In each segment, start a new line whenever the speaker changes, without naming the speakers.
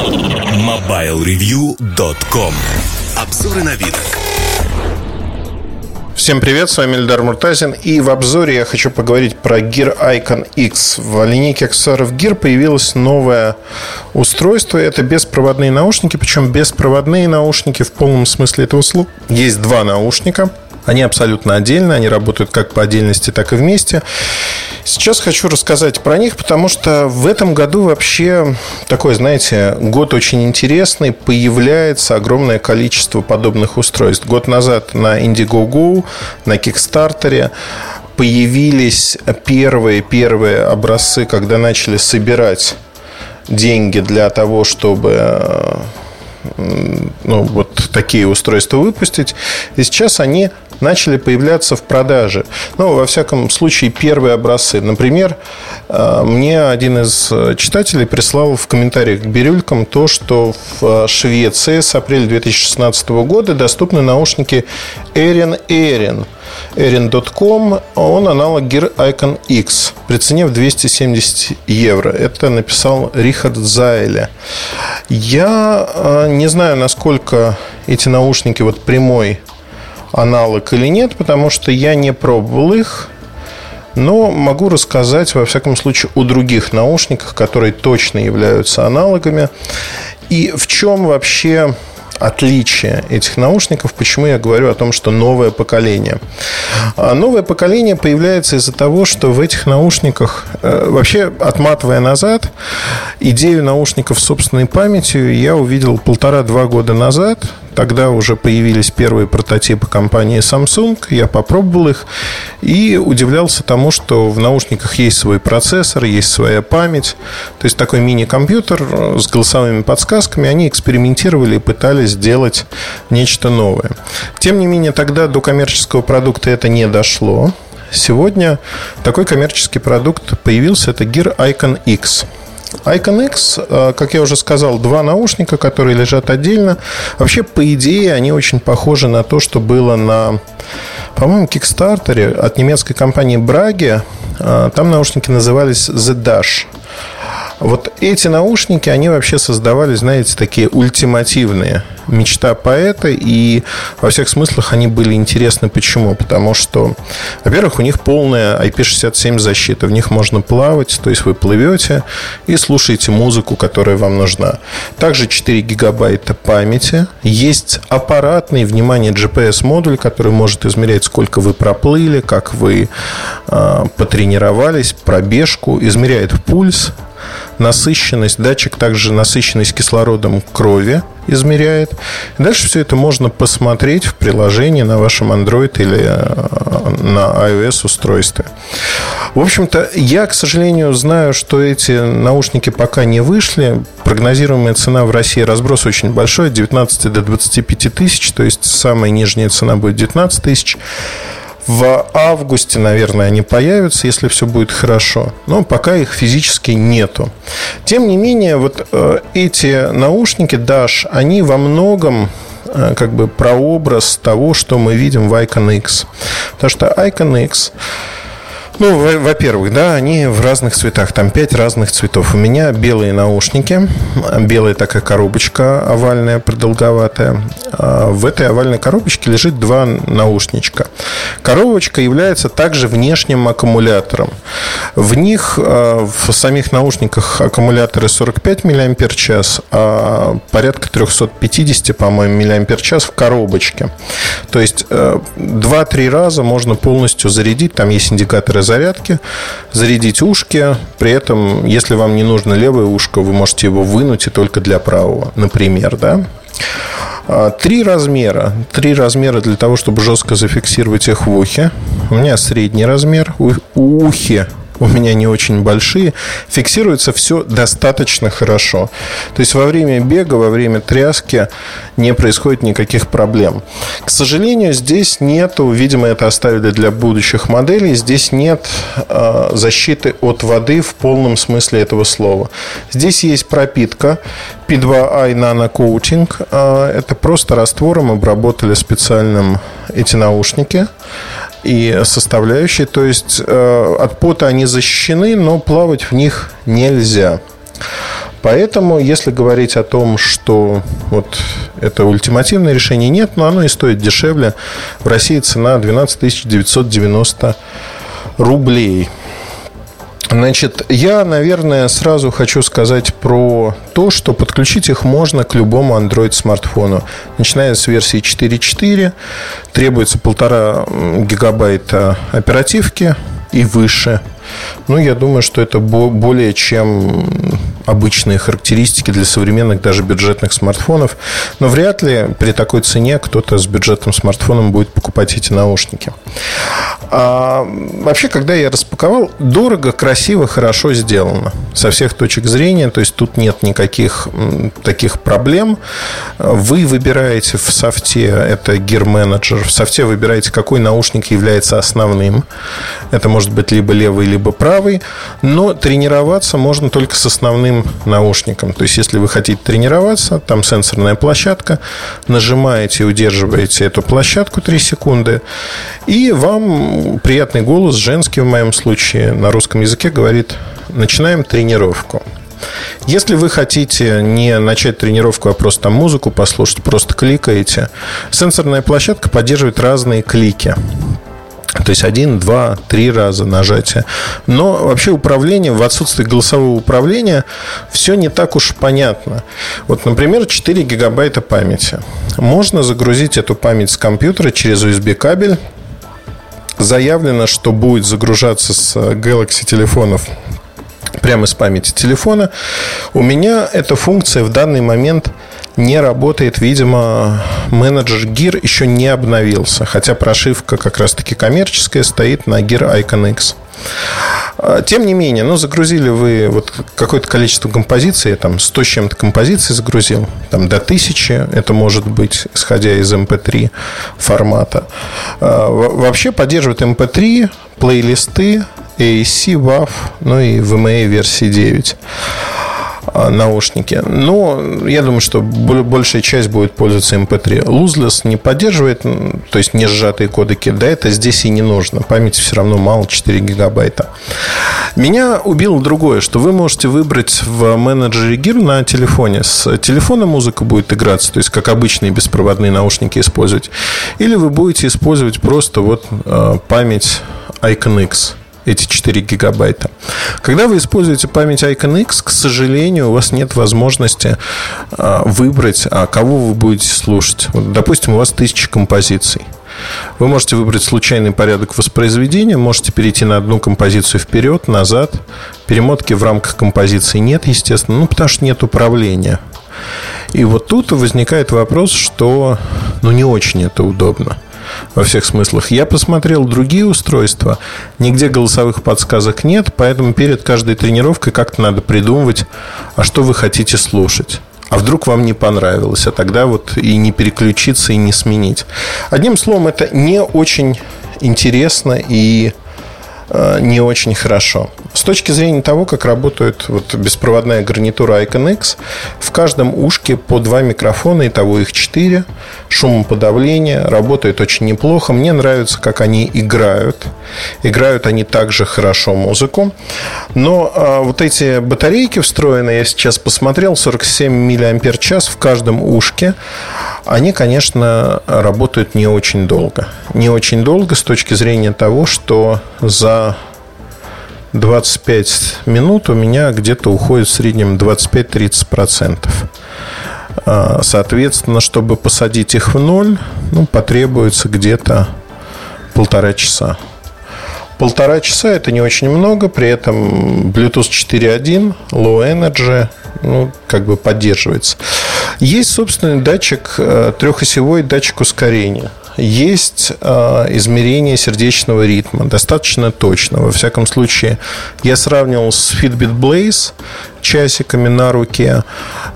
MobileReview.com Обзоры на вид.
Всем привет, с вами Эльдар Муртазин И в обзоре я хочу поговорить про Gear Icon X В линейке аксессуаров Gear появилось новое устройство Это беспроводные наушники Причем беспроводные наушники в полном смысле этого слова Есть два наушника они абсолютно отдельно, они работают как по отдельности, так и вместе. Сейчас хочу рассказать про них, потому что в этом году вообще такой, знаете, год очень интересный. Появляется огромное количество подобных устройств. Год назад на Indiegogo, на Kickstarter появились первые-первые образцы, когда начали собирать деньги для того, чтобы ну, вот такие устройства выпустить. И сейчас они начали появляться в продаже. Ну, во всяком случае, первые образцы. Например, э, мне один из читателей прислал в комментариях к бирюлькам то, что в Швеции с апреля 2016 года доступны наушники Erin Erin. Erin.com, он аналог Gear Icon X при цене в 270 евро. Это написал Рихард Зайле. Я э, не знаю, насколько эти наушники вот прямой аналог или нет, потому что я не пробовал их. Но могу рассказать, во всяком случае, о других наушниках, которые точно являются аналогами. И в чем вообще отличие этих наушников, почему я говорю о том, что новое поколение. А новое поколение появляется из-за того, что в этих наушниках, э, вообще отматывая назад, идею наушников собственной памятью я увидел полтора-два года назад. Тогда уже появились первые прототипы компании Samsung. Я попробовал их и удивлялся тому, что в наушниках есть свой процессор, есть своя память. То есть такой мини-компьютер с голосовыми подсказками. Они экспериментировали и пытались сделать нечто новое. Тем не менее, тогда до коммерческого продукта это не дошло. Сегодня такой коммерческий продукт появился. Это Gear Icon X – Icon X, э, как я уже сказал, два наушника, которые лежат отдельно. Вообще, по идее, они очень похожи на то, что было на, по-моему, Кикстартере от немецкой компании Браги. Э, там наушники назывались The Dash. Вот эти наушники, они вообще создавали, знаете, такие ультимативные. Мечта поэта, и во всех смыслах они были интересны. Почему? Потому что, во-первых, у них полная IP67 защита. В них можно плавать, то есть вы плывете и слушаете музыку, которая вам нужна. Также 4 гигабайта памяти. Есть аппаратный, внимание, GPS-модуль, который может измерять, сколько вы проплыли, как вы э, потренировались, пробежку, измеряет пульс, насыщенность, датчик также насыщенность кислородом крови измеряет. Дальше все это можно посмотреть в приложении на вашем Android или э, на iOS устройстве. В общем-то, я, к сожалению, знаю, что эти наушники пока не вышли. Прогнозируемая цена в России разброс очень большой, от 19 до 25 тысяч, то есть самая нижняя цена будет 19 тысяч. В августе, наверное, они появятся, если все будет хорошо. Но пока их физически нету. Тем не менее, вот э, эти наушники Dash, они во многом э, как бы прообраз того, что мы видим в Icon X. Потому что Icon X ну, во-первых, да, они в разных цветах. Там пять разных цветов. У меня белые наушники. Белая такая коробочка овальная, продолговатая. А в этой овальной коробочке лежит два наушничка. Коробочка является также внешним аккумулятором. В них, а, в самих наушниках аккумуляторы 45 мАч, а порядка 350, по-моему, мАч в коробочке. То есть 2-3 э, раза можно полностью зарядить. Там есть индикаторы зарядки, зарядить ушки. При этом, если вам не нужно левое ушко, вы можете его вынуть и только для правого, например, да. А, три размера. Три размера для того, чтобы жестко зафиксировать их в ухе. У меня средний размер. У ухе у меня не очень большие, фиксируется все достаточно хорошо. То есть во время бега, во время тряски не происходит никаких проблем. К сожалению, здесь нету, видимо, это оставили для будущих моделей, здесь нет э, защиты от воды в полном смысле этого слова. Здесь есть пропитка P2i Nano Coating. Э, это просто раствором обработали специальным эти наушники и составляющие. То есть э, от пота они защищены, но плавать в них нельзя. Поэтому, если говорить о том, что вот это ультимативное решение, нет, но оно и стоит дешевле. В России цена 12 990 рублей. Значит, я, наверное, сразу хочу сказать про то, что подключить их можно к любому Android-смартфону. Начиная с версии 4.4, требуется полтора гигабайта оперативки и выше – ну, я думаю, что это более чем обычные характеристики для современных, даже бюджетных смартфонов. Но вряд ли при такой цене кто-то с бюджетным смартфоном будет покупать эти наушники. А вообще, когда я распаковал, дорого, красиво, хорошо сделано. Со всех точек зрения. То есть, тут нет никаких таких проблем. Вы выбираете в софте, это Gear Manager, в софте выбираете, какой наушник является основным. Это может быть либо левый, либо правый, но тренироваться можно только с основным наушником. То есть, если вы хотите тренироваться, там сенсорная площадка, нажимаете и удерживаете эту площадку 3 секунды, и вам приятный голос, женский в моем случае, на русском языке говорит «начинаем тренировку». Если вы хотите не начать тренировку, а просто там музыку послушать, просто кликаете, сенсорная площадка поддерживает разные клики. То есть один, два, три раза нажатия. Но вообще управление, в отсутствии голосового управления, все не так уж понятно. Вот, например, 4 гигабайта памяти. Можно загрузить эту память с компьютера через USB кабель. Заявлено, что будет загружаться с Galaxy телефонов прямо с памяти телефона. У меня эта функция в данный момент не работает, видимо, менеджер Gear еще не обновился, хотя прошивка как раз-таки коммерческая стоит на Gear Icon X. А, тем не менее, ну, загрузили вы вот какое-то количество композиций, я там 100 с чем-то композиций загрузил, там до 1000, это может быть, исходя из MP3 эм формата. А, вообще поддерживает MP3, эм плейлисты, AAC, WAV, ну и VMA версии 9. А, наушники. Но я думаю, что большая часть будет пользоваться MP3. Lossless не поддерживает, то есть не сжатые кодеки. Да, это здесь и не нужно. Памяти все равно мало, 4 гигабайта. Меня убило другое, что вы можете выбрать в менеджере Gear на телефоне. С телефона музыка будет играться, то есть как обычные беспроводные наушники использовать. Или вы будете использовать просто вот а, память Icon X эти 4 гигабайта. Когда вы используете память Icon X, к сожалению, у вас нет возможности а, выбрать, а кого вы будете слушать. Вот, допустим, у вас тысяча композиций. Вы можете выбрать случайный порядок воспроизведения, можете перейти на одну композицию вперед, назад. Перемотки в рамках композиции нет, естественно, ну, потому что нет управления. И вот тут возникает вопрос, что ну, не очень это удобно во всех смыслах. Я посмотрел другие устройства, нигде голосовых подсказок нет, поэтому перед каждой тренировкой как-то надо придумывать, а что вы хотите слушать. А вдруг вам не понравилось, а тогда вот и не переключиться, и не сменить. Одним словом, это не очень интересно и Э, не очень хорошо. С точки зрения того, как работает вот беспроводная гарнитура Icon X, в каждом ушке по два микрофона, и того их четыре, шумоподавление, работает очень неплохо. Мне нравится, как они играют. Играют они также хорошо музыку. Но а, вот эти батарейки встроенные, я сейчас посмотрел, 47 мАч в каждом ушке, они, конечно, работают не очень долго. Не очень долго с точки зрения того, что за 25 минут у меня где-то уходит в среднем 25-30%. А, соответственно, чтобы посадить их в ноль, ну, потребуется где-то полтора часа. Полтора часа это не очень много, при этом Bluetooth 4.1, Low Energy, ну, как бы поддерживается. Есть собственный датчик, э, трехосевой датчик ускорения есть э, измерение сердечного ритма, достаточно точно. Во всяком случае, я сравнивал с Fitbit Blaze часиками на руке.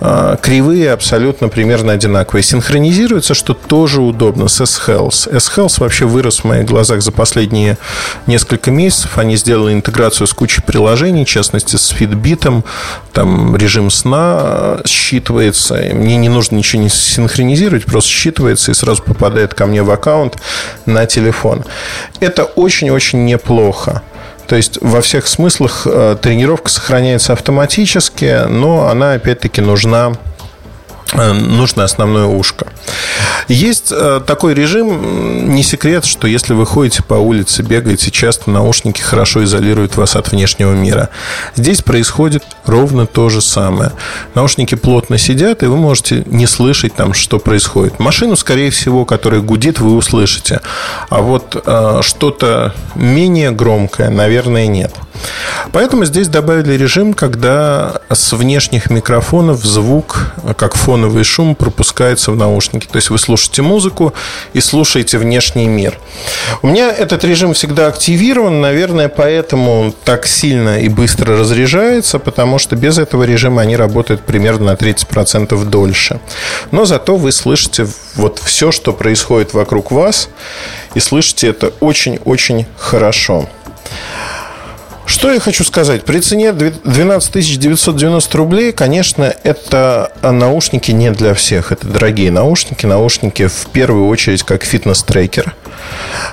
Э, кривые абсолютно примерно одинаковые. Синхронизируется, что тоже удобно с S-Health. S-Health вообще вырос в моих глазах за последние несколько месяцев. Они сделали интеграцию с кучей приложений, в частности, с Fitbit. Там режим сна считывается. Мне не нужно ничего не синхронизировать, просто считывается и сразу попадает ко мне в аккаунт на телефон. Это очень-очень неплохо. То есть во всех смыслах э, тренировка сохраняется автоматически, но она опять-таки нужна Э, нужно основное ушко. Есть э, такой режим, не секрет, что если вы ходите по улице, бегаете, часто наушники хорошо изолируют вас от внешнего мира. Здесь происходит ровно то же самое. Наушники плотно сидят, и вы можете не слышать там, что происходит. Машину, скорее всего, которая гудит, вы услышите. А вот э, что-то менее громкое, наверное, нет. Поэтому здесь добавили режим, когда с внешних микрофонов звук, как фоновый шум, пропускается в наушники. То есть вы слушаете музыку и слушаете внешний мир. У меня этот режим всегда активирован, наверное, поэтому он так сильно и быстро разряжается, потому что без этого режима они работают примерно на 30% дольше. Но зато вы слышите вот все, что происходит вокруг вас, и слышите это очень-очень хорошо. Что я хочу сказать? При цене 12 990 рублей, конечно, это наушники не для всех. Это дорогие наушники. Наушники в первую очередь как фитнес-трекер.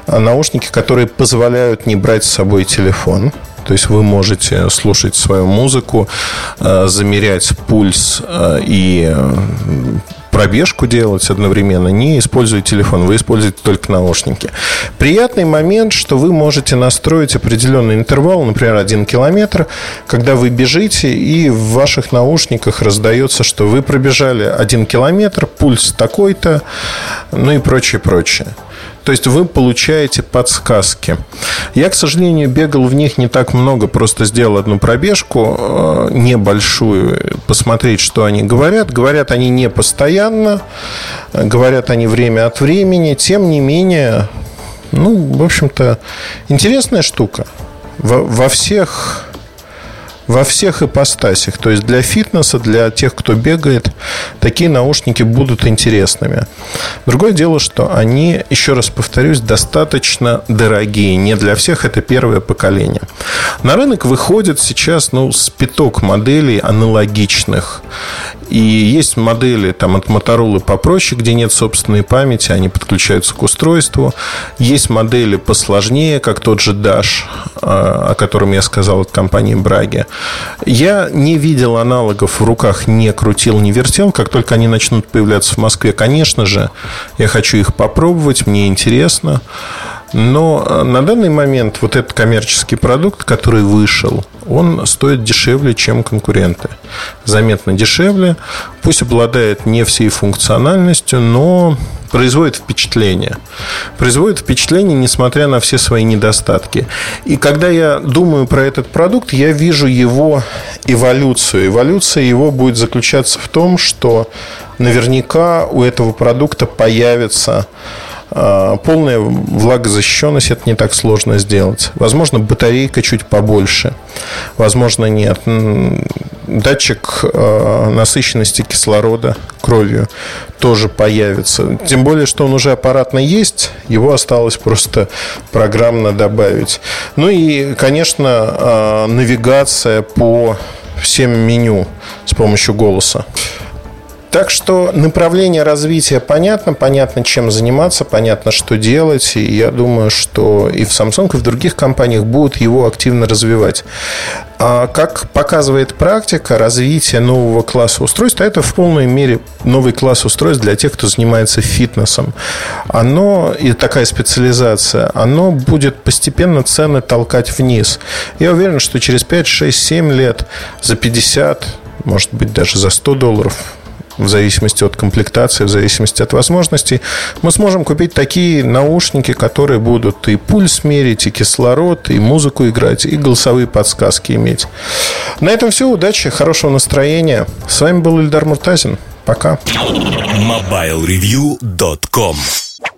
Наушники, которые позволяют не брать с собой телефон. То есть вы можете слушать свою музыку, э, замерять пульс и пробежку делать одновременно, не используя телефон, вы используете только наушники. Приятный момент, что вы можете настроить определенный интервал, например, один километр, когда вы бежите, и в ваших наушниках раздается, что вы пробежали один километр, пульс такой-то, ну и прочее, прочее. То есть вы получаете подсказки. Я, к сожалению, бегал в них не так много, просто сделал одну пробежку э, небольшую, посмотреть, что они говорят. Говорят они не постоянно, говорят они время от времени. Тем не менее, ну, в общем-то, интересная штука. Во, во всех во всех ипостасях. То есть для фитнеса, для тех, кто бегает, такие наушники будут интересными. Другое дело, что они, еще раз повторюсь, достаточно дорогие. Не для всех это первое поколение. На рынок выходит сейчас ну, спиток моделей аналогичных. И есть модели там, от Motorola попроще, где нет собственной памяти, они подключаются к устройству. Есть модели посложнее, как тот же Dash, а, о котором я сказал от компании Браги. Я не видел аналогов в руках, не крутил, не вертел. Как только они начнут появляться в Москве, конечно же, я хочу их попробовать, мне интересно. Но э, на данный момент вот этот коммерческий продукт, который вышел, он стоит дешевле, чем конкуренты. Заметно дешевле. Пусть обладает не всей функциональностью, но производит впечатление. Производит впечатление, несмотря на все свои недостатки. И когда я думаю про этот продукт, я вижу его эволюцию. Эволюция его будет заключаться в том, что наверняка у этого продукта появится полная влагозащищенность это не так сложно сделать. Возможно, батарейка чуть побольше. Возможно, нет. Датчик а, насыщенности кислорода кровью тоже появится. Тем более, что он уже аппаратно есть, его осталось просто программно добавить. Ну и, конечно, а, навигация по всем меню с помощью голоса. Так что направление развития понятно, понятно, чем заниматься, понятно, что делать. И я думаю, что и в Samsung, и в других компаниях будут его активно развивать. А как показывает практика, развитие нового класса устройств, а это в полной мере новый класс устройств для тех, кто занимается фитнесом. Оно, и такая специализация, оно будет постепенно цены толкать вниз. Я уверен, что через 5, 6, 7 лет за 50, может быть, даже за 100 долларов в зависимости от комплектации, в зависимости от возможностей, мы сможем купить такие наушники, которые будут и пульс мерить, и кислород, и музыку играть, и голосовые подсказки иметь. На этом все. Удачи, хорошего настроения. С вами был Ильдар Муртазин. Пока.
MobileReview.com